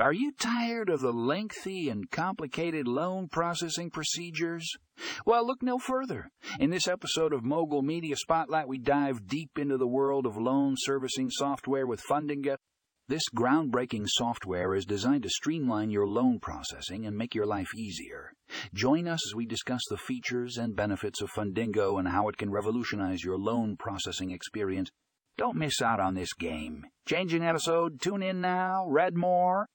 Are you tired of the lengthy and complicated loan processing procedures? Well, look no further. In this episode of Mogul Media Spotlight, we dive deep into the world of loan servicing software with Fundingo. This groundbreaking software is designed to streamline your loan processing and make your life easier. Join us as we discuss the features and benefits of Fundingo and how it can revolutionize your loan processing experience. Don't miss out on this game. Changing episode, tune in now, read more,